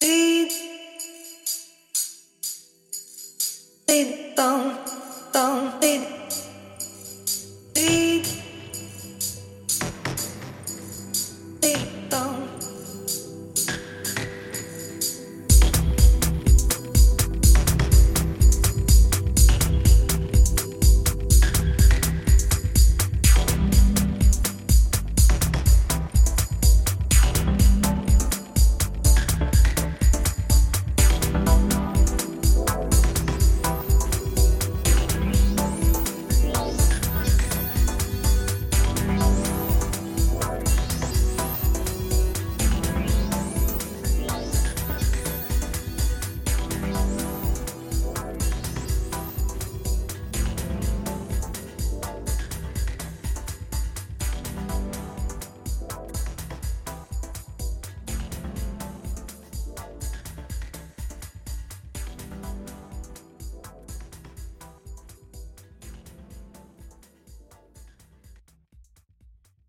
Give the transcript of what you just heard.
Ding. Ding dong, dong.